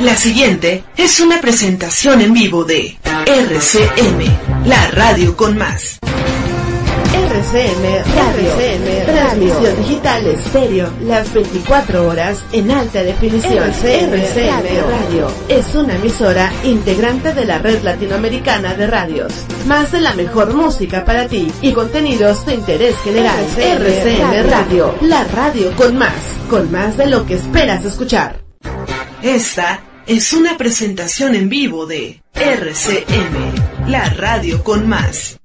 La siguiente es una presentación en vivo de RCM, la radio con más. RCM Radio, RCM transmisión digital estéreo, las 24 horas en alta definición. RCM, Radio es una emisora integrante de la red latinoamericana de radios. Más de la mejor música para ti y contenidos de interés general. RCM Radio, la radio con más, con más de lo que esperas escuchar. Esta es una presentación en vivo de RCM, la radio con más.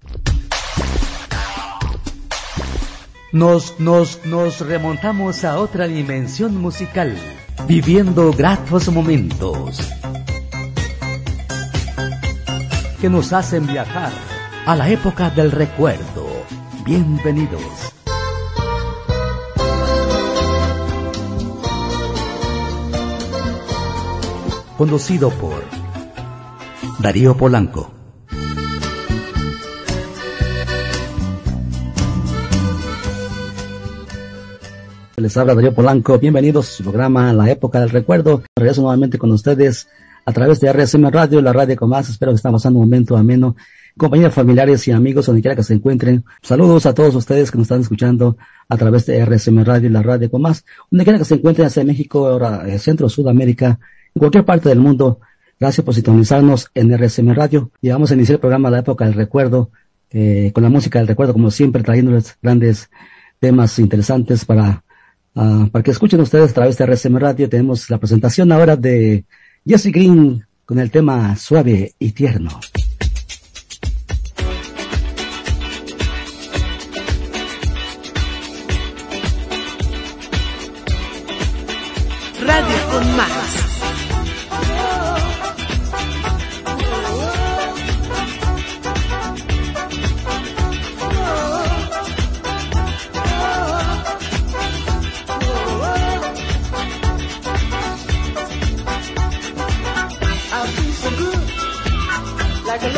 Nos, nos, nos remontamos a otra dimensión musical, viviendo gratos momentos que nos hacen viajar a la época del recuerdo. Bienvenidos. Conducido por Darío Polanco. Les habla Darío Polanco, bienvenidos a su programa La Época del Recuerdo. Regreso nuevamente con ustedes a través de RSM Radio, la radio con más. Espero que estén pasando un momento ameno. Compañeros familiares y amigos, donde quiera que se encuentren. Saludos a todos ustedes que nos están escuchando a través de RSM Radio, la radio con más. Donde quiera que se encuentren, hacia México, ahora eh, Centro, Sudamérica, en cualquier parte del mundo. Gracias por sintonizarnos en RSM Radio y vamos a iniciar el programa La Época del Recuerdo, eh, con la música del recuerdo, como siempre, trayéndoles grandes temas interesantes para, uh, para que escuchen ustedes a través de RSM Radio. Tenemos la presentación ahora de Jesse Green con el tema Suave y Tierno. Radio con más.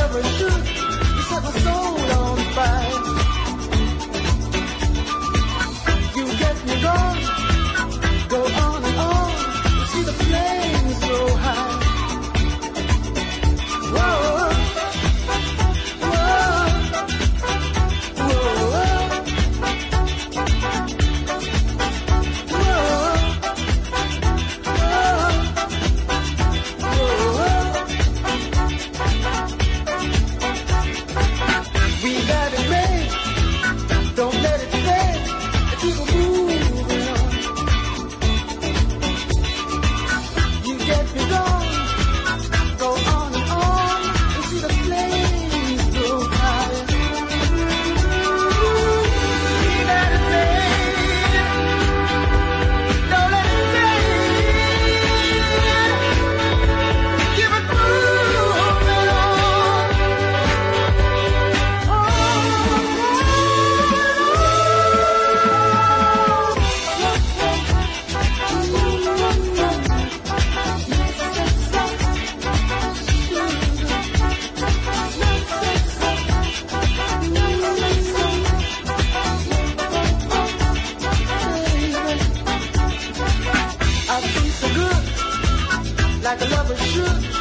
never should. It's like a soul never should.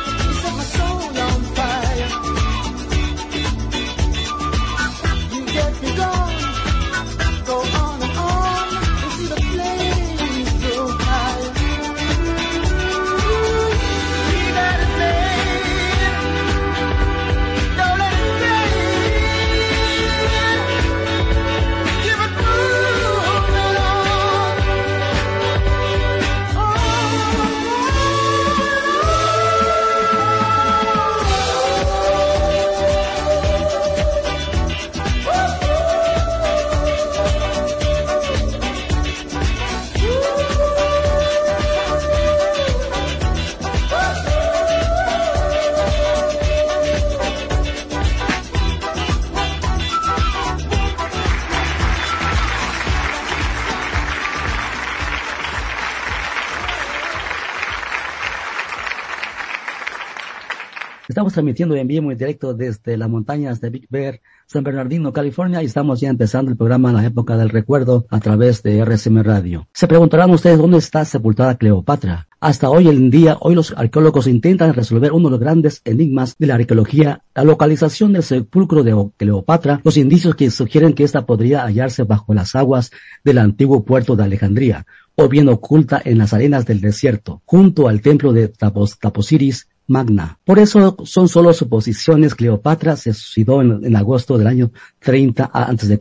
Estamos transmitiendo en vivo y directo desde las montañas de Big Bear, San Bernardino, California, y estamos ya empezando el programa en la época del recuerdo a través de RSM Radio. Se preguntarán ustedes dónde está sepultada Cleopatra. Hasta hoy en día, hoy los arqueólogos intentan resolver uno de los grandes enigmas de la arqueología, la localización del sepulcro de Cleopatra, los indicios que sugieren que ésta podría hallarse bajo las aguas del antiguo puerto de Alejandría, o bien oculta en las arenas del desierto, junto al templo de Tapos, Taposiris Magna. Por eso son solo suposiciones. Cleopatra se suicidó en, agosto del año 30 a.C.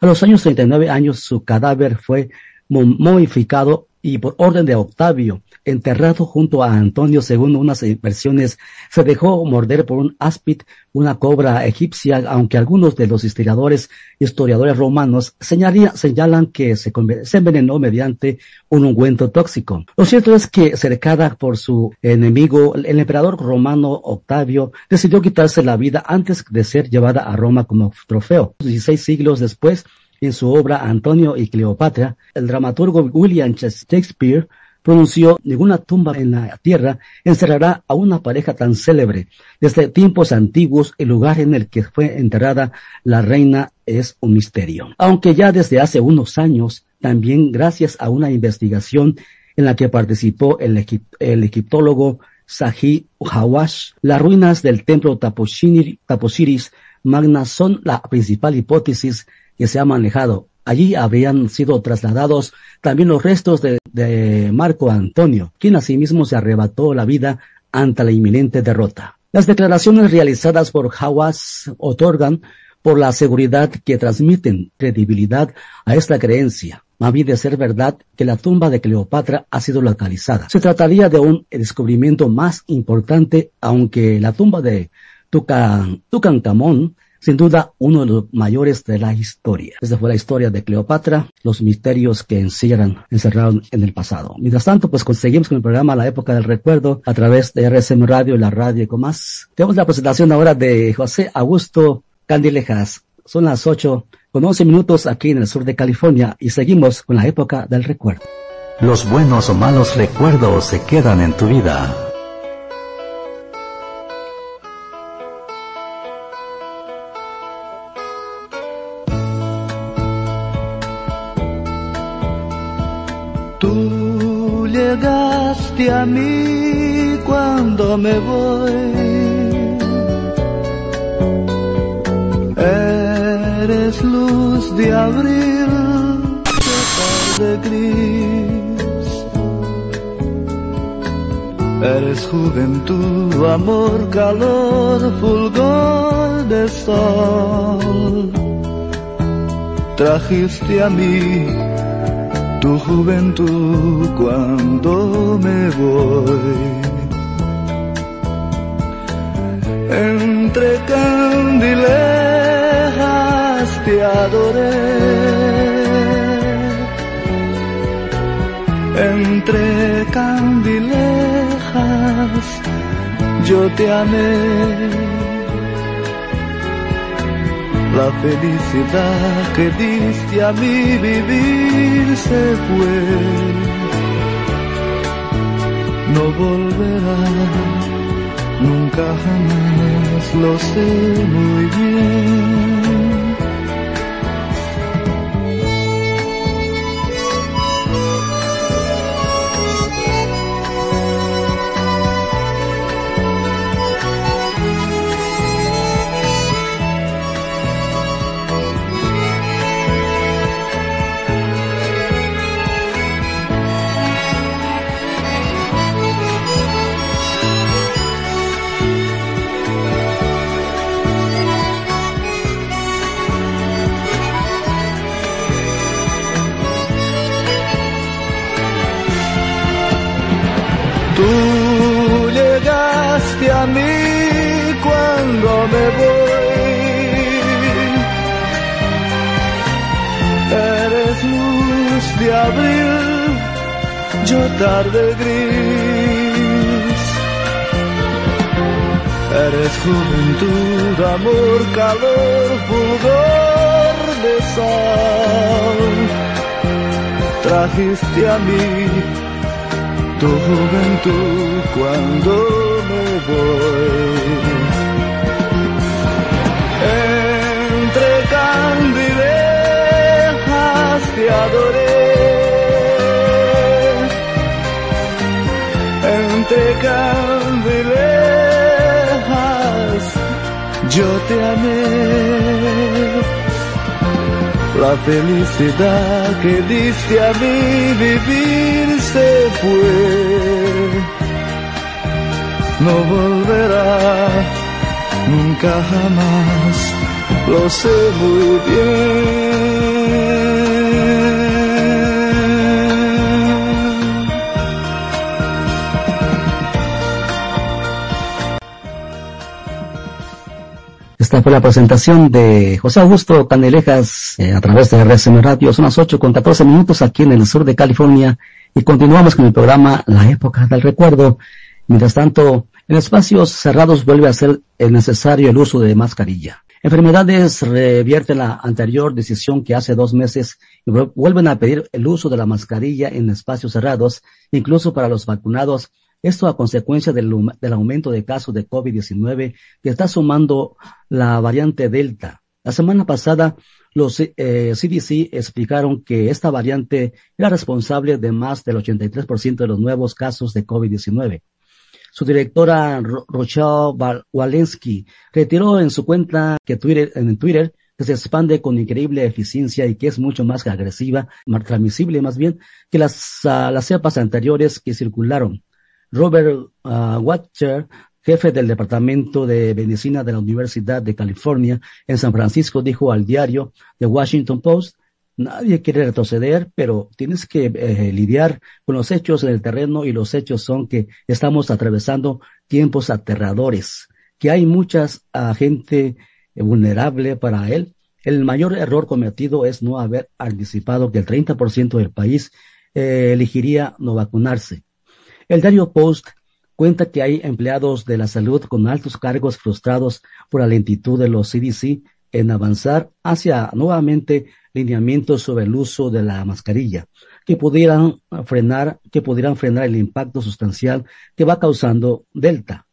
A los años 39 años su cadáver fue momificado y por orden de Octavio enterrado junto a Antonio, según unas versiones, se dejó morder por un áspid, una cobra egipcia, aunque algunos de los historiadores, historiadores romanos señalan que se, se, envenenó mediante un ungüento tóxico. Lo cierto es que, cercada por su enemigo, el emperador romano Octavio decidió quitarse la vida antes de ser llevada a Roma como trofeo. Dieciséis siglos después, en su obra Antonio y Cleopatra, el dramaturgo William Shakespeare pronunció, ninguna tumba en la tierra encerrará a una pareja tan célebre. Desde tiempos antiguos, el lugar en el que fue enterrada la reina es un misterio. Aunque ya desde hace unos años, también gracias a una investigación en la que participó el, egiptólogo Sahi Hawash, las ruinas del templo Taposiris Magna son la principal hipótesis que se ha manejado Allí habían sido trasladados también los restos de, Marco Antonio, quien asimismo se arrebató la vida ante la inminente derrota. Las declaraciones realizadas por Hawass otorgan por la seguridad que transmiten credibilidad a esta creencia. Más de ser verdad que la tumba de Cleopatra ha sido localizada. Se trataría de un descubrimiento más importante, aunque la tumba de Tucankamón sin duda uno de los mayores de la historia. Esta fue la historia de Cleopatra, los misterios que encierran, encerraron en el pasado. Mientras tanto, pues conseguimos con el programa La Época del Recuerdo a través de RSM Radio y la radio con más. Tenemos la presentación ahora de José Augusto Candilejas. Son las 8 con 11 minutos aquí en el sur de California y seguimos con la época del recuerdo. Los buenos o malos recuerdos se quedan en tu vida llegaste a mí cuando me voy. Eres luz de abril, de gris. Eres juventud, amor, calor, fulgor de sol. Trajiste a mí tu juventud cuando me voy. Entre candilejas te adoré. Entre candilejas yo te amé la felicidad que diste a mi vivir se fue. No volverá, nunca jamás, lo sé muy bien. tarde gris. Eres juventud, amor, calor, fulgor de sol. Trajiste a mí tu juventud cuando me voy. Entre candidejas te adoré candelejas, yo te amé. La felicidad que diste a mí vivir se fue. No volverá nunca jamás, lo sé muy bien. Fue la presentación de José Augusto Canelejas eh, a través de RSM Radio. Son las 8 con 14 minutos aquí en el sur de California y continuamos con el programa La Época del Recuerdo. Mientras tanto, en espacios cerrados vuelve a ser necesario el uso de mascarilla. Enfermedades revierten la anterior decisión que hace dos meses y vuelven a pedir el uso de la mascarilla en espacios cerrados, incluso para los vacunados. Esto a consecuencia del, aumento de casos de COVID-19 que está sumando la variante Delta. La semana pasada, los eh, CDC explicaron que esta variante era responsable de más del 83% de los nuevos casos de COVID-19. Su directora Rochelle Walensky retiró en su cuenta que Twitter, en Twitter que se expande con increíble eficiencia y que es mucho más agresiva, más transmisible más bien, que las, uh, las cepas anteriores que circularon. Robert uh, Watcher, jefe del Departamento de Medicina de la Universidad de California en San Francisco, dijo al diario The Washington Post Nadie quiere retroceder, pero tienes que eh, lidiar con los hechos en el terreno y los hechos son que estamos atravesando tiempos aterradores, que hay mucha gente vulnerable para él. El mayor error cometido es no haber anticipado que el 30% del país eh, elegiría no vacunarse. El diario Post cuenta que hay empleados de la salud con altos cargos frustrados por la lentitud de los CDC en avanzar hacia nuevamente lineamientos sobre el uso de la mascarilla que pudieran frenar, que pudieran frenar el impacto sustancial que va causando Delta.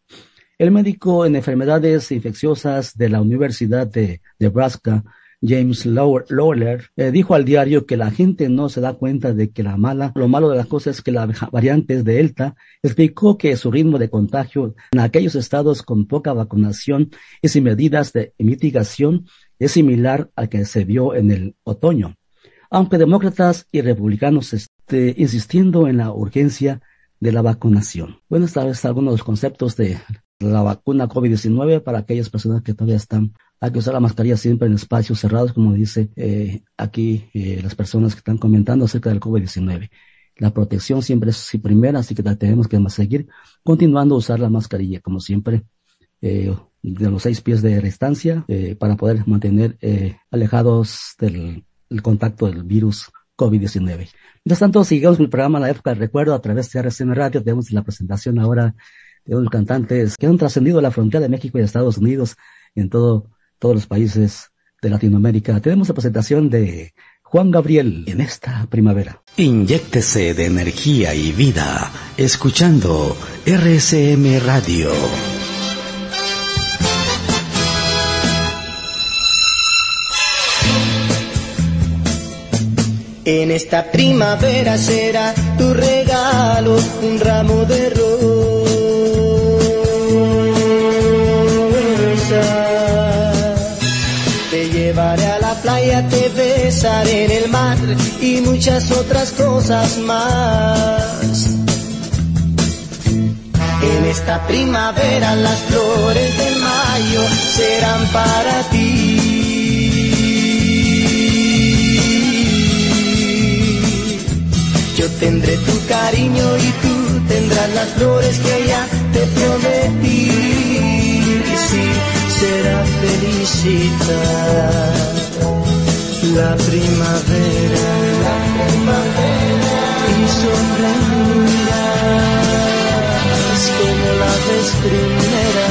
El médico en enfermedades infecciosas de la Universidad de Nebraska, James Lawler, eh, dijo al diario que la gente no se da cuenta de que la mala, lo malo de las cosas es que la variante de Delta explicó que su ritmo de contagio en aquellos estados con poca vacunación y sin medidas de mitigación es similar al que se vio en el otoño. Aunque demócratas y republicanos estén insistiendo en la urgencia de la vacunación. Bueno, esta vez algunos de los conceptos de la vacuna COVID-19 para aquellas personas que todavía están. Hay que usar la mascarilla siempre en espacios cerrados, como dice eh, aquí eh, las personas que están comentando acerca del COVID-19. La protección siempre es primera, así que tenemos que seguir continuando a usar la mascarilla, como siempre, eh, de los seis pies de distancia, eh, para poder mantener eh, alejados del contacto del virus COVID-19. Mientras tanto, sigamos con el programa La Época del Recuerdo a través de RCN Radio. Tenemos la presentación ahora de unos cantantes que han trascendido la frontera de México y Estados Unidos en todo, todos los países de Latinoamérica. Tenemos la presentación de Juan Gabriel en esta primavera. Inyéctese de energía y vida escuchando RSM Radio. En esta primavera será tu regalo un ramo de rosas. En el mar y muchas otras cosas más. En esta primavera las flores del mayo serán para ti. Yo tendré tu cariño y tú tendrás las flores que ya te prometí. Y sí, será felicidad. La primavera, la primavera, y sonreirás como la vez primera.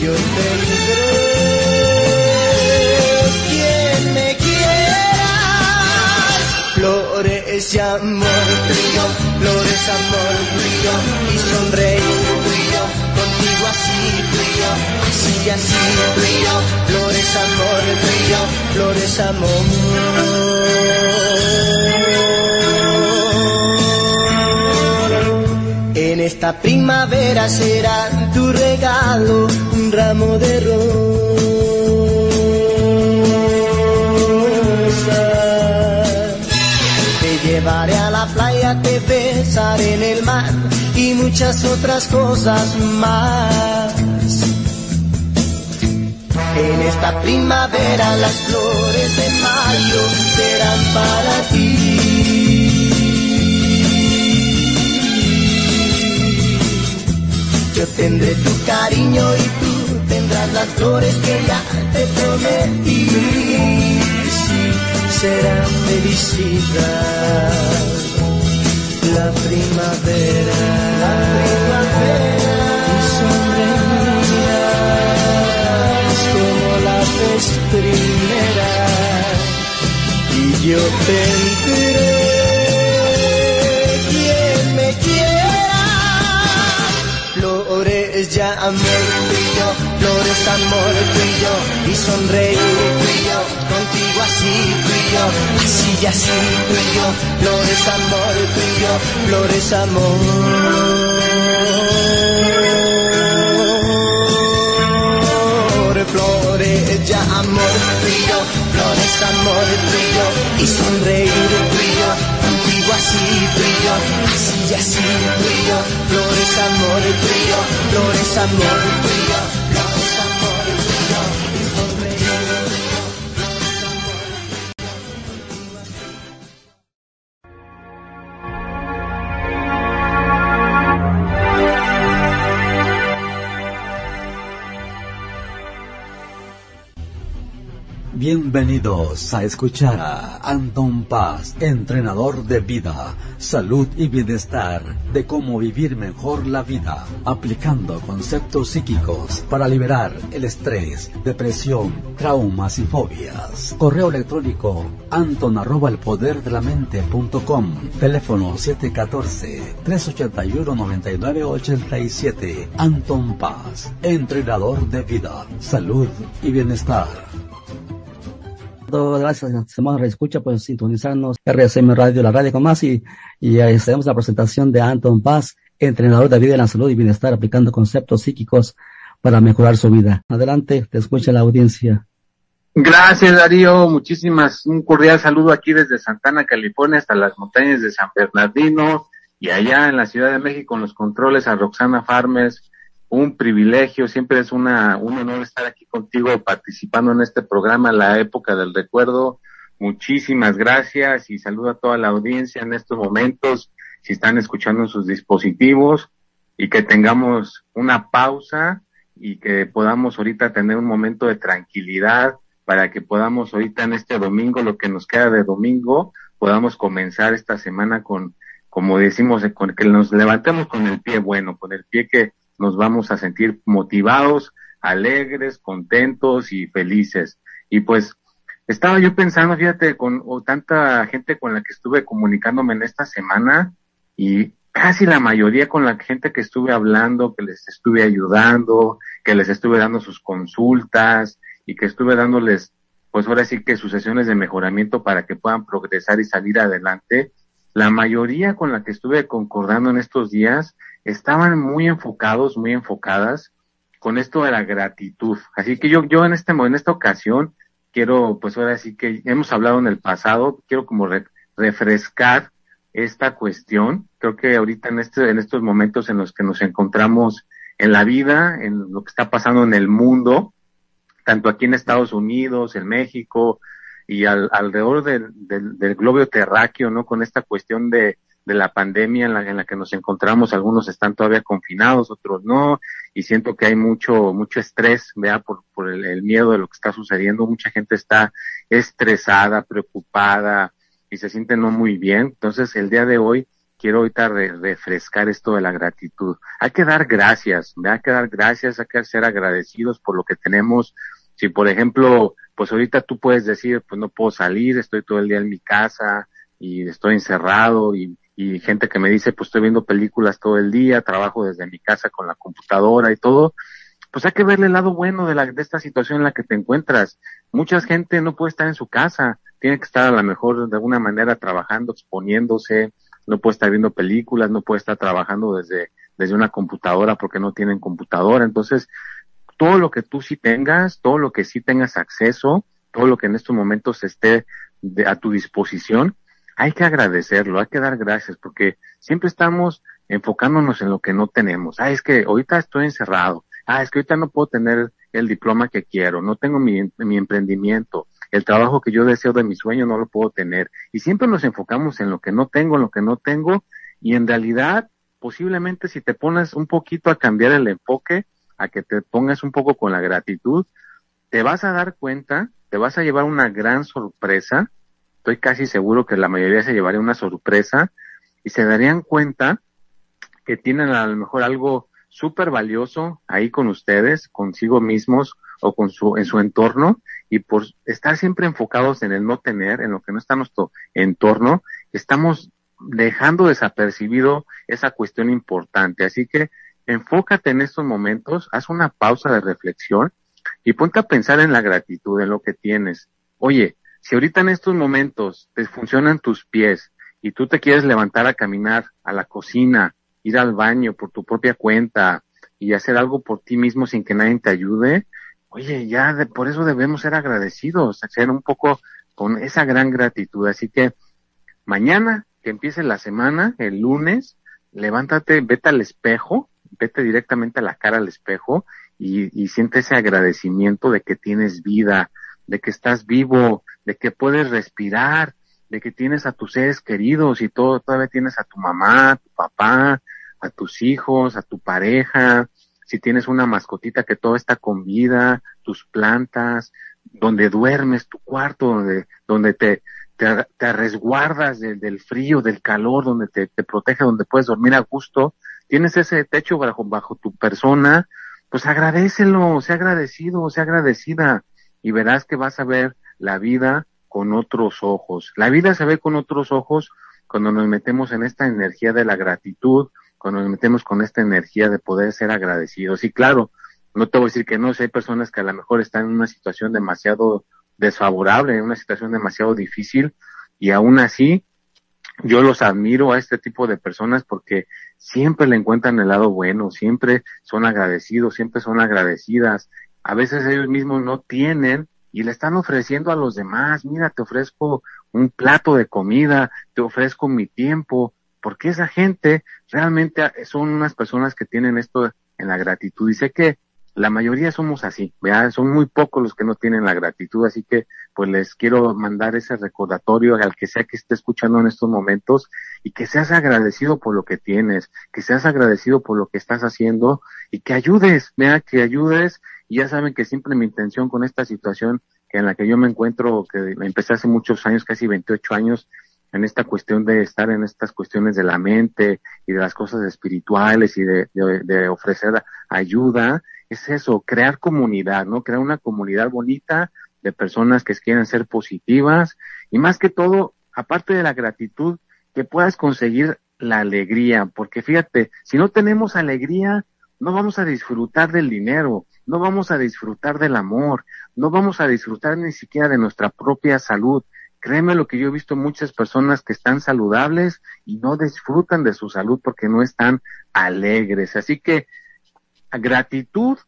Yo te libré. Quien me quiera, flores de amor, brillo, flores, amor, brillo, y sonreír, brillo, así, así, brillo, flores, amor, brillo, flores, amor. esta primavera será tu regalo un ramo de rosas. Llevaré a la playa, te besaré en el mar y muchas otras cosas más. En esta primavera las flores de mayo serán para ti. Yo tendré tu cariño y tú tendrás las flores que ya te prometí. Será felicidad. La primavera, la primavera, y sonreirás como la vez primera. Y yo tendré quien me quiera flores ya amor flores amor tuyo y sonreír tuyo, contigo así tuyo, así y así tuyo, flores amor tuyo, flores amor, flores ya amor tuyo, flores amor tuyo y sonreír tuyo, contigo así tuyo, así y así tuyo, flores amor tuyo, flores amor Bienvenidos a escuchar a Anton Paz, entrenador de vida, salud y bienestar, de cómo vivir mejor la vida, aplicando conceptos psíquicos para liberar el estrés, depresión, traumas y fobias. Correo electrónico anton arroba el poder de la mente punto com, teléfono 714-381-9987, Anton Paz, entrenador de vida, salud y bienestar. Gracias, Semana Reescucha, por sintonizarnos RSM Radio, la radio con más y, y ahí la presentación de Anton Paz, entrenador de vida en la salud y bienestar, aplicando conceptos psíquicos para mejorar su vida. Adelante, te escucha la audiencia. Gracias, Darío. Muchísimas, un cordial saludo aquí desde Santana, California, hasta las montañas de San Bernardino y allá en la Ciudad de México, en los controles a Roxana Farmes. Un privilegio, siempre es una, un honor estar aquí contigo participando en este programa, La Época del Recuerdo. Muchísimas gracias y saludo a toda la audiencia en estos momentos, si están escuchando en sus dispositivos y que tengamos una pausa y que podamos ahorita tener un momento de tranquilidad para que podamos ahorita en este domingo, lo que nos queda de domingo, podamos comenzar esta semana con, como decimos, con que nos levantemos con el pie bueno, con el pie que nos vamos a sentir motivados, alegres, contentos y felices. Y pues estaba yo pensando, fíjate, con tanta gente con la que estuve comunicándome en esta semana y casi la mayoría con la gente que estuve hablando, que les estuve ayudando, que les estuve dando sus consultas y que estuve dándoles, pues ahora sí que sus sesiones de mejoramiento para que puedan progresar y salir adelante. La mayoría con la que estuve concordando en estos días estaban muy enfocados, muy enfocadas con esto de la gratitud. Así que yo, yo en este, en esta ocasión quiero, pues ahora sí que hemos hablado en el pasado, quiero como re, refrescar esta cuestión. Creo que ahorita en este, en estos momentos en los que nos encontramos en la vida, en lo que está pasando en el mundo, tanto aquí en Estados Unidos, en México y al, alrededor del, del, del globo terráqueo, ¿no? Con esta cuestión de, de la pandemia en la, en la que nos encontramos, algunos están todavía confinados, otros no, y siento que hay mucho, mucho estrés, vea, por, por el, miedo de lo que está sucediendo, mucha gente está estresada, preocupada y se siente no muy bien. Entonces, el día de hoy quiero ahorita re refrescar esto de la gratitud. Hay que dar gracias, ¿vea? hay que dar gracias, hay que ser agradecidos por lo que tenemos. Si, por ejemplo, pues ahorita tú puedes decir, pues no puedo salir, estoy todo el día en mi casa y estoy encerrado y y gente que me dice, pues estoy viendo películas todo el día, trabajo desde mi casa con la computadora y todo, pues hay que verle el lado bueno de, la, de esta situación en la que te encuentras. Mucha gente no puede estar en su casa, tiene que estar a lo mejor de alguna manera trabajando, exponiéndose, no puede estar viendo películas, no puede estar trabajando desde, desde una computadora porque no tienen computadora. Entonces, todo lo que tú sí tengas, todo lo que sí tengas acceso, todo lo que en estos momentos esté a tu disposición, hay que agradecerlo, hay que dar gracias, porque siempre estamos enfocándonos en lo que no tenemos. Ah, es que ahorita estoy encerrado. Ah, es que ahorita no puedo tener el diploma que quiero, no tengo mi, mi emprendimiento, el trabajo que yo deseo de mi sueño no lo puedo tener. Y siempre nos enfocamos en lo que no tengo, en lo que no tengo, y en realidad, posiblemente si te pones un poquito a cambiar el enfoque, a que te pongas un poco con la gratitud, te vas a dar cuenta, te vas a llevar una gran sorpresa, estoy casi seguro que la mayoría se llevaría una sorpresa, y se darían cuenta que tienen a lo mejor algo súper valioso ahí con ustedes, consigo mismos o con su, en su entorno, y por estar siempre enfocados en el no tener, en lo que no está nuestro entorno, estamos dejando desapercibido esa cuestión importante. Así que enfócate en estos momentos, haz una pausa de reflexión y ponte a pensar en la gratitud, en lo que tienes. Oye, si ahorita en estos momentos te funcionan tus pies y tú te quieres levantar a caminar a la cocina, ir al baño por tu propia cuenta y hacer algo por ti mismo sin que nadie te ayude, oye, ya de, por eso debemos ser agradecidos, ser un poco con esa gran gratitud. Así que mañana que empiece la semana, el lunes, levántate, vete al espejo, vete directamente a la cara al espejo y, y siente ese agradecimiento de que tienes vida, de que estás vivo, de que puedes respirar, de que tienes a tus seres queridos y todo, todavía tienes a tu mamá, a tu papá, a tus hijos, a tu pareja, si tienes una mascotita que todo está con vida, tus plantas, donde duermes, tu cuarto, donde, donde te, te, resguardas del frío, del calor, donde te, te, protege, donde puedes dormir a gusto, tienes ese techo bajo, bajo tu persona, pues agradecelo, sea agradecido, sea agradecida, y verás que vas a ver la vida con otros ojos. La vida se ve con otros ojos cuando nos metemos en esta energía de la gratitud, cuando nos metemos con esta energía de poder ser agradecidos. Y claro, no te voy a decir que no, si hay personas que a lo mejor están en una situación demasiado desfavorable, en una situación demasiado difícil, y aún así yo los admiro a este tipo de personas porque siempre le encuentran el lado bueno, siempre son agradecidos, siempre son agradecidas. A veces ellos mismos no tienen y le están ofreciendo a los demás, mira, te ofrezco un plato de comida, te ofrezco mi tiempo, porque esa gente realmente son unas personas que tienen esto en la gratitud. Y sé que la mayoría somos así, ¿verdad? son muy pocos los que no tienen la gratitud, así que pues les quiero mandar ese recordatorio al que sea que esté escuchando en estos momentos y que seas agradecido por lo que tienes, que seas agradecido por lo que estás haciendo y que ayudes, vea, que ayudes y ya saben que siempre mi intención con esta situación en la que yo me encuentro, que empecé hace muchos años, casi 28 años, en esta cuestión de estar en estas cuestiones de la mente y de las cosas espirituales y de, de, ofrecer ayuda, es eso, crear comunidad, ¿no? Crear una comunidad bonita de personas que quieren ser positivas y más que todo, aparte de la gratitud, que puedas conseguir la alegría, porque fíjate, si no tenemos alegría, no vamos a disfrutar del dinero, no vamos a disfrutar del amor, no vamos a disfrutar ni siquiera de nuestra propia salud. Créeme lo que yo he visto muchas personas que están saludables y no disfrutan de su salud porque no están alegres. Así que gratitud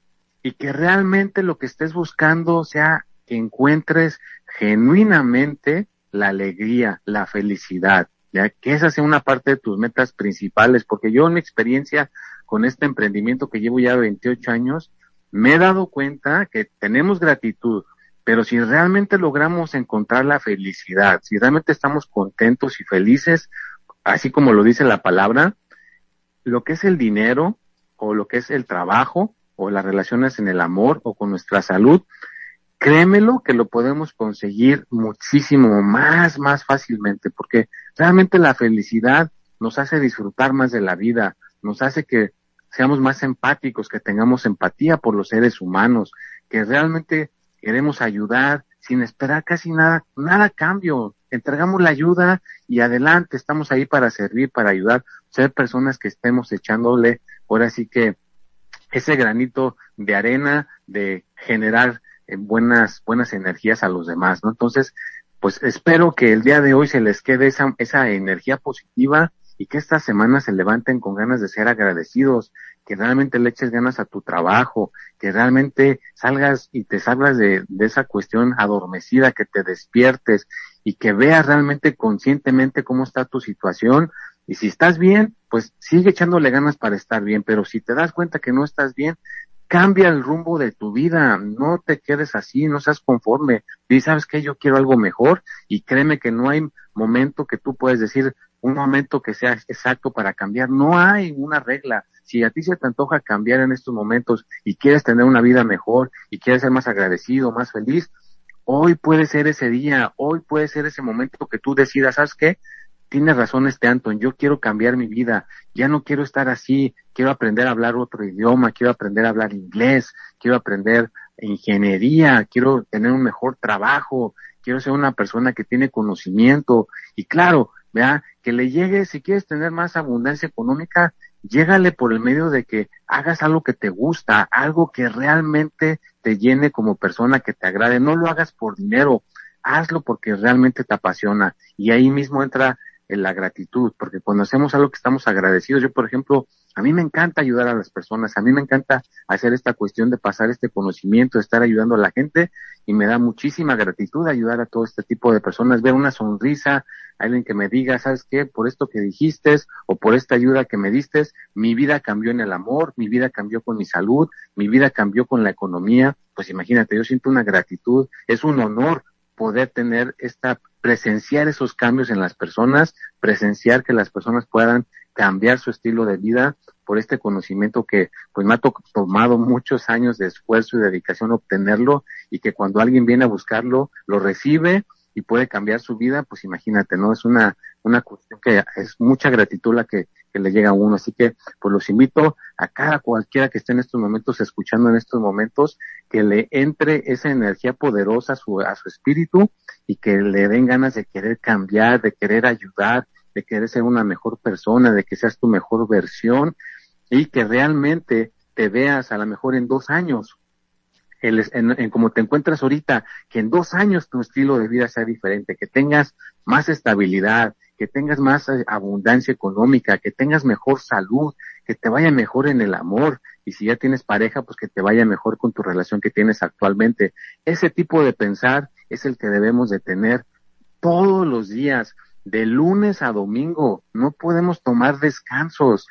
y que realmente lo que estés buscando sea que encuentres genuinamente la alegría, la felicidad, ya que esa sea una parte de tus metas principales, porque yo en mi experiencia con este emprendimiento que llevo ya 28 años, me he dado cuenta que tenemos gratitud, pero si realmente logramos encontrar la felicidad, si realmente estamos contentos y felices, así como lo dice la palabra, lo que es el dinero o lo que es el trabajo o las relaciones en el amor o con nuestra salud, créemelo que lo podemos conseguir muchísimo más, más fácilmente, porque realmente la felicidad nos hace disfrutar más de la vida, nos hace que seamos más empáticos, que tengamos empatía por los seres humanos, que realmente queremos ayudar sin esperar casi nada, nada cambio. Entregamos la ayuda y adelante, estamos ahí para servir, para ayudar, ser personas que estemos echándole, ahora sí que ese granito de arena de generar eh, buenas, buenas energías a los demás, ¿no? Entonces, pues espero que el día de hoy se les quede esa, esa energía positiva y que esta semana se levanten con ganas de ser agradecidos, que realmente le eches ganas a tu trabajo, que realmente salgas y te salgas de, de esa cuestión adormecida, que te despiertes y que veas realmente conscientemente cómo está tu situación. Y si estás bien, pues sigue echándole ganas para estar bien, pero si te das cuenta que no estás bien, cambia el rumbo de tu vida, no te quedes así, no seas conforme. Y sabes que yo quiero algo mejor y créeme que no hay momento que tú puedes decir un momento que sea exacto para cambiar. No hay una regla. Si a ti se te antoja cambiar en estos momentos y quieres tener una vida mejor y quieres ser más agradecido, más feliz, hoy puede ser ese día, hoy puede ser ese momento que tú decidas, ¿sabes qué? tienes razón este Anton, yo quiero cambiar mi vida, ya no quiero estar así, quiero aprender a hablar otro idioma, quiero aprender a hablar inglés, quiero aprender ingeniería, quiero tener un mejor trabajo, quiero ser una persona que tiene conocimiento y claro, vea, que le llegue, si quieres tener más abundancia económica, llégale por el medio de que hagas algo que te gusta, algo que realmente te llene como persona, que te agrade, no lo hagas por dinero, hazlo porque realmente te apasiona. Y ahí mismo entra en la gratitud, porque cuando hacemos algo que estamos agradecidos, yo por ejemplo, a mí me encanta ayudar a las personas, a mí me encanta hacer esta cuestión de pasar este conocimiento, de estar ayudando a la gente y me da muchísima gratitud ayudar a todo este tipo de personas, ver una sonrisa, alguien que me diga, ¿sabes qué? Por esto que dijiste o por esta ayuda que me diste, mi vida cambió en el amor, mi vida cambió con mi salud, mi vida cambió con la economía, pues imagínate, yo siento una gratitud, es un honor poder tener esta, presenciar esos cambios en las personas, presenciar que las personas puedan cambiar su estilo de vida por este conocimiento que pues me ha tomado muchos años de esfuerzo y dedicación obtenerlo y que cuando alguien viene a buscarlo lo recibe y puede cambiar su vida, pues imagínate, ¿no? Es una, una cuestión que es mucha gratitud la que, que le llega a uno. Así que, pues los invito a cada cualquiera que esté en estos momentos, escuchando en estos momentos, que le entre esa energía poderosa a su, a su espíritu y que le den ganas de querer cambiar, de querer ayudar, de querer ser una mejor persona, de que seas tu mejor versión y que realmente te veas a lo mejor en dos años el, en, en cómo te encuentras ahorita, que en dos años tu estilo de vida sea diferente, que tengas más estabilidad, que tengas más eh, abundancia económica, que tengas mejor salud, que te vaya mejor en el amor y si ya tienes pareja, pues que te vaya mejor con tu relación que tienes actualmente. Ese tipo de pensar es el que debemos de tener todos los días, de lunes a domingo. No podemos tomar descansos.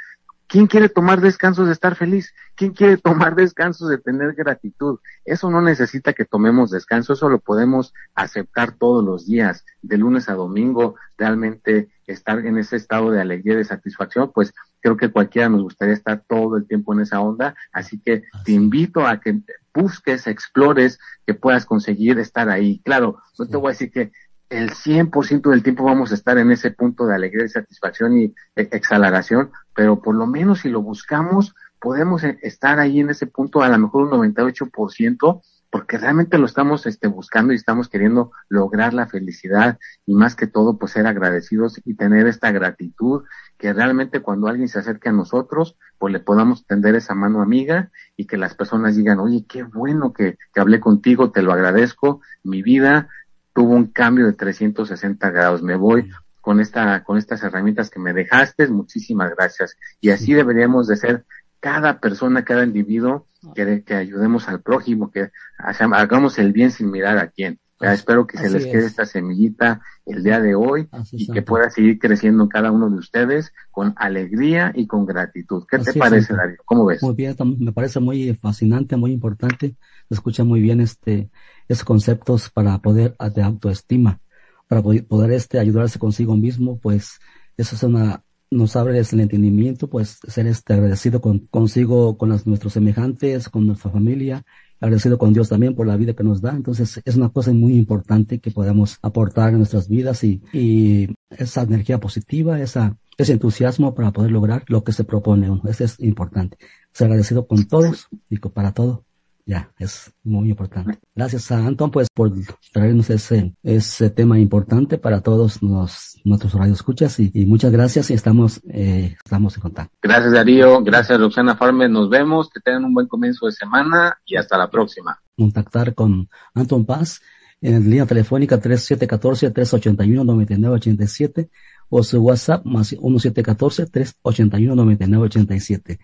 ¿Quién quiere tomar descansos de estar feliz? ¿Quién quiere tomar descansos de tener gratitud? Eso no necesita que tomemos descanso, eso lo podemos aceptar todos los días, de lunes a domingo, realmente estar en ese estado de alegría, de satisfacción, pues creo que cualquiera nos gustaría estar todo el tiempo en esa onda, así que te invito a que busques, explores, que puedas conseguir estar ahí. Claro, no te voy a decir que el 100% del tiempo vamos a estar en ese punto de alegría y satisfacción y exhalaración, pero por lo menos si lo buscamos, podemos e, estar ahí en ese punto a lo mejor un 98%, porque realmente lo estamos este, buscando y estamos queriendo lograr la felicidad y más que todo pues ser agradecidos y tener esta gratitud que realmente cuando alguien se acerque a nosotros pues le podamos tender esa mano amiga y que las personas digan oye qué bueno que, que hablé contigo te lo agradezco mi vida tuvo un cambio de 360 grados. Me voy con esta, con estas herramientas que me dejaste, muchísimas gracias. Y así deberíamos de ser cada persona, cada individuo, que, que ayudemos al prójimo, que hagamos el bien sin mirar a quién. Espero que se les quede esta semillita el día de hoy y que pueda seguir creciendo cada uno de ustedes con alegría y con gratitud. ¿Qué te parece, Darío? ¿Cómo ves? Muy bien, me parece muy fascinante, muy importante. Escucha muy bien este esos conceptos para poder ah, de autoestima, para poder este ayudarse consigo mismo, pues eso es una nos abre el entendimiento, pues ser este agradecido con, consigo, con las, nuestros semejantes, con nuestra familia, agradecido con Dios también por la vida que nos da. Entonces es una cosa muy importante que podamos aportar en nuestras vidas y, y esa energía positiva, esa, ese entusiasmo para poder lograr lo que se propone uno. Eso es importante. Ser agradecido con todos y para todo ya, es muy importante. Gracias a Anton, pues, por traernos ese, ese tema importante para todos los, nuestros radioescuchas y, y muchas gracias y estamos, eh, estamos en contacto. Gracias Darío, gracias Roxana Farmer, nos vemos, que tengan un buen comienzo de semana y hasta la próxima. Contactar con Anton Paz en línea telefónica 3714-381-9987 o su WhatsApp más 1714-381-9987.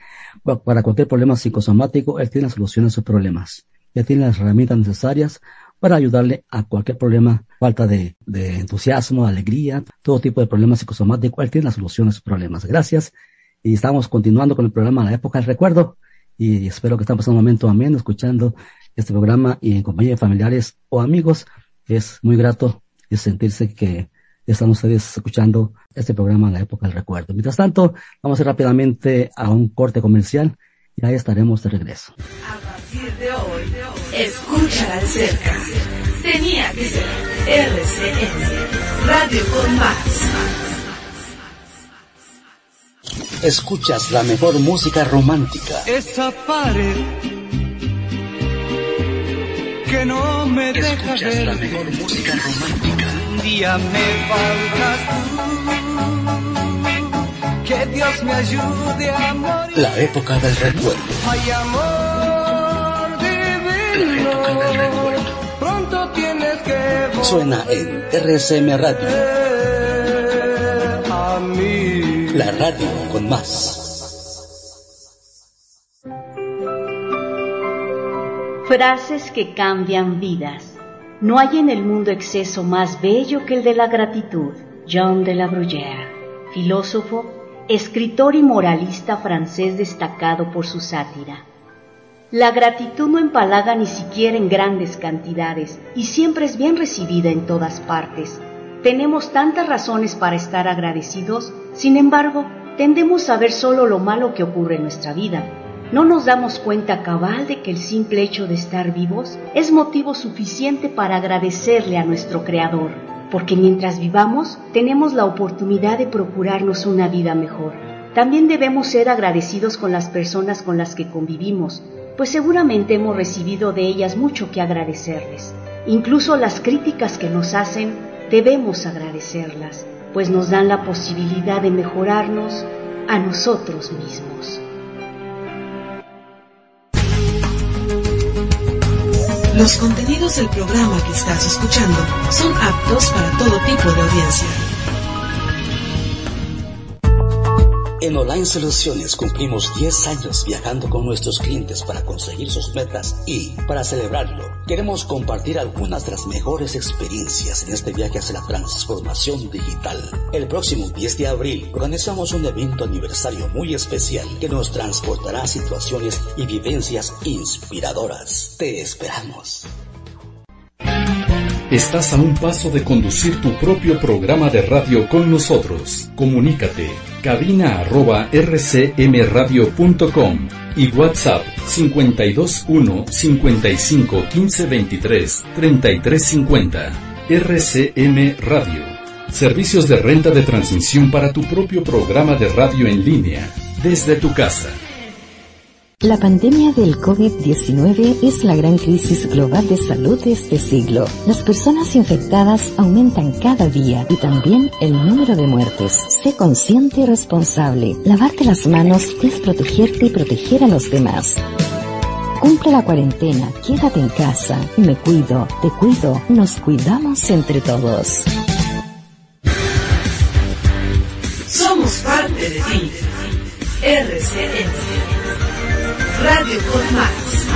Para cualquier problema psicosomático, él tiene la solución a sus problemas. Él tiene las herramientas necesarias para ayudarle a cualquier problema, falta de, de entusiasmo, alegría, todo tipo de problemas psicosomáticos. Él tiene la solución a sus problemas. Gracias. Y estamos continuando con el programa La Época del Recuerdo. Y espero que estén pasando un momento ameno escuchando este programa y en compañía de familiares o amigos. Es muy grato sentirse que están ustedes escuchando este programa en la época del recuerdo. Mientras tanto, vamos a ir rápidamente a un corte comercial y ahí estaremos de regreso. A partir de hoy, escucha de cerca. Tenía que ser RCN, Radio con Más. Escuchas la mejor música romántica. Esa pared que no me deja Escuchas ver. la mejor música romántica. Día me faltas tú. Que Dios me ayude a morir. La época del recuerdo. Ay, amor divino. Pronto tienes que volver Suena en RSM Radio, a mí. la radio con más. Frases que cambian vidas. No hay en el mundo exceso más bello que el de la gratitud. John de la Bruyère, filósofo, escritor y moralista francés destacado por su sátira. La gratitud no empalaga ni siquiera en grandes cantidades y siempre es bien recibida en todas partes. Tenemos tantas razones para estar agradecidos, sin embargo, tendemos a ver solo lo malo que ocurre en nuestra vida. No nos damos cuenta cabal de que el simple hecho de estar vivos es motivo suficiente para agradecerle a nuestro Creador, porque mientras vivamos tenemos la oportunidad de procurarnos una vida mejor. También debemos ser agradecidos con las personas con las que convivimos, pues seguramente hemos recibido de ellas mucho que agradecerles. Incluso las críticas que nos hacen debemos agradecerlas, pues nos dan la posibilidad de mejorarnos a nosotros mismos. Los contenidos del programa que estás escuchando son aptos para todo tipo de audiencia. En Online Soluciones cumplimos 10 años viajando con nuestros clientes para conseguir sus metas y, para celebrarlo, queremos compartir algunas de las mejores experiencias en este viaje hacia la transformación digital. El próximo 10 de abril organizamos un evento aniversario muy especial que nos transportará a situaciones y vivencias inspiradoras. Te esperamos. Estás a un paso de conducir tu propio programa de radio con nosotros. Comunícate cabina arroba rcmradio.com y WhatsApp 521 55 15 23 33 50. RCM Radio. Servicios de renta de transmisión para tu propio programa de radio en línea, desde tu casa. La pandemia del COVID-19 es la gran crisis global de salud de este siglo. Las personas infectadas aumentan cada día y también el número de muertes. Sé consciente y responsable. Lavarte las manos es protegerte y proteger a los demás. Cumple la cuarentena, quédate en casa. Me cuido, te cuido, nos cuidamos entre todos. Somos parte de ti. RCN. Radio con Más.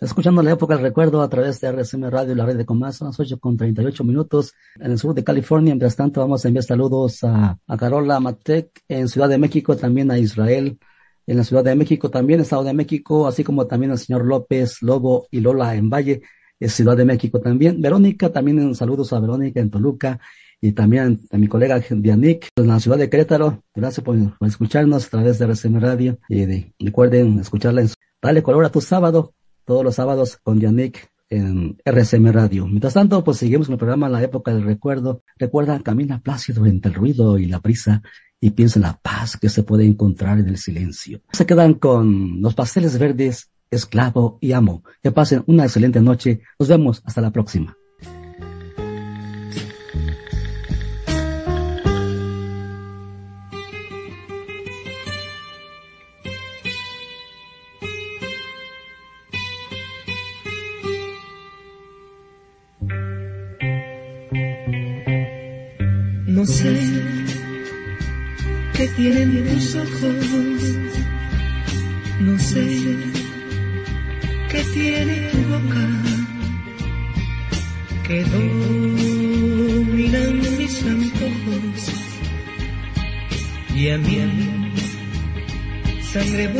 Escuchando la época del recuerdo a través de RSM Radio la red de Comás, son las 8 con 38 minutos en el sur de California. Mientras tanto, vamos a enviar saludos a, a Carola Matec en Ciudad de México, también a Israel en la Ciudad de México, también Estado de México, así como también al señor López, Lobo y Lola en Valle, Ciudad de México también. Verónica, también en saludos a Verónica en Toluca y también a mi colega Dianic en la ciudad de Querétaro. Gracias por, escucharnos a través de RCM Radio y de- recuerden escucharla en su- Dale color a tu sábado, todos los sábados con Dianic en RCM Radio. Mientras tanto, pues seguimos con el programa La Época del Recuerdo. Recuerda, camina plácido entre el ruido y la prisa y piensa en la paz que se puede encontrar en el silencio. Se quedan con los pasteles verdes, esclavo y amo. Que pasen una excelente noche. Nos vemos hasta la próxima.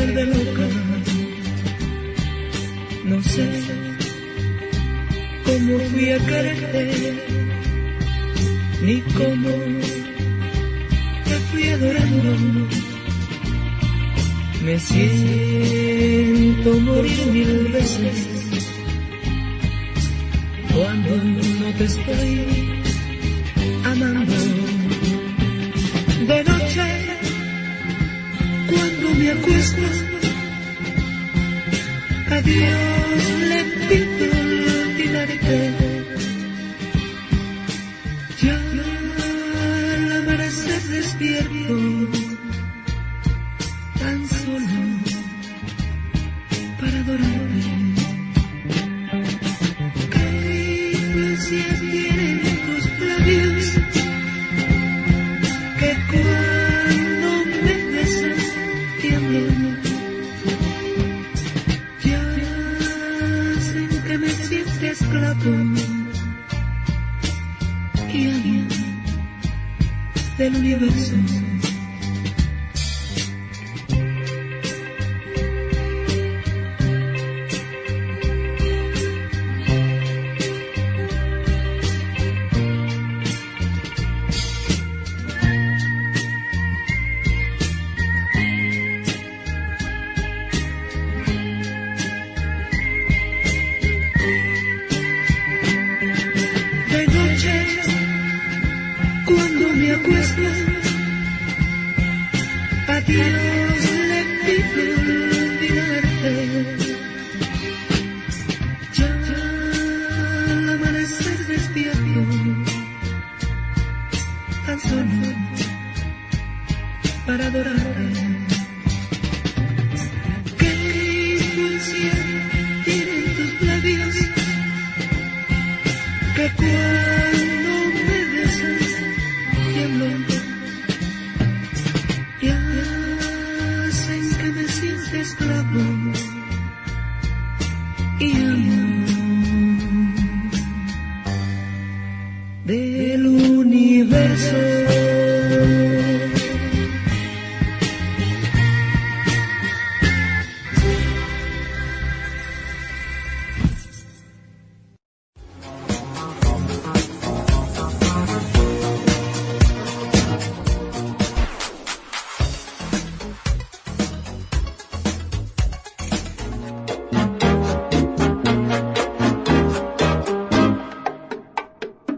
Loca, no sé cómo fui a quererte, ni cómo te fui adorando. Me siento morir mil veces cuando no te estoy amando. Me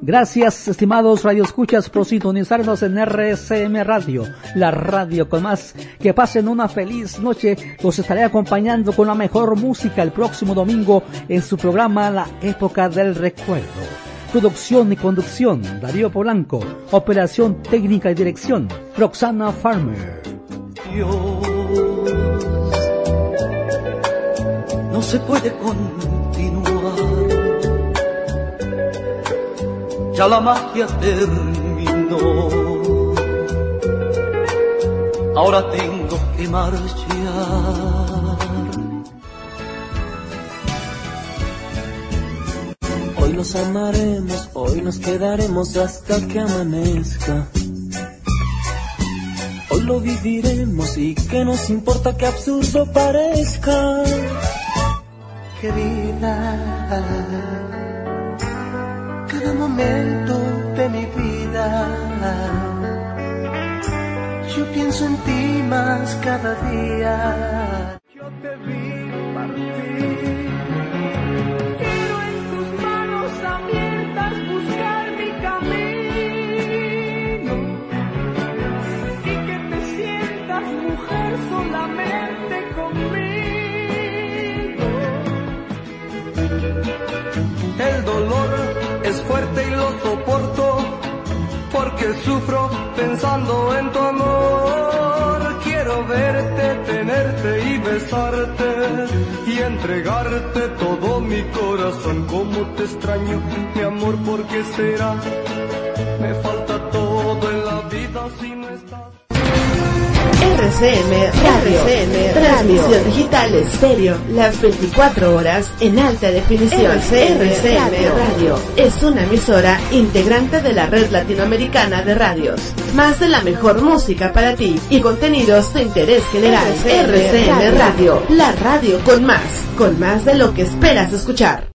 Gracias, estimados radioescuchas, por sintonizarnos en RSM Radio, la radio con más. Que pasen una feliz noche. Los estaré acompañando con la mejor música el próximo domingo en su programa La Época del Recuerdo. Producción y conducción, Darío Polanco. Operación técnica y dirección, Roxana Farmer. no se puede continuar. Ya la magia terminó. Ahora tengo que marchar. Hoy nos amaremos, hoy nos quedaremos hasta que amanezca. Hoy lo viviremos y que nos importa que absurdo parezca. querida, cada momento de mi vida. Yo pienso en ti más cada día. Fuerte y lo soporto porque sufro pensando en tu amor. Quiero verte, tenerte y besarte y entregarte todo mi corazón. Como te extraño, mi amor, ¿por qué será? Me falta todo en la si no estás. RCM Radio, RCM Transmisión Digital Estéreo, las 24 horas en alta definición. RCM Radio es una emisora integrante de la red latinoamericana de radios. Más de la mejor música para ti y contenidos de interés general. RCM Radio, la radio con más, con más de lo que esperas escuchar.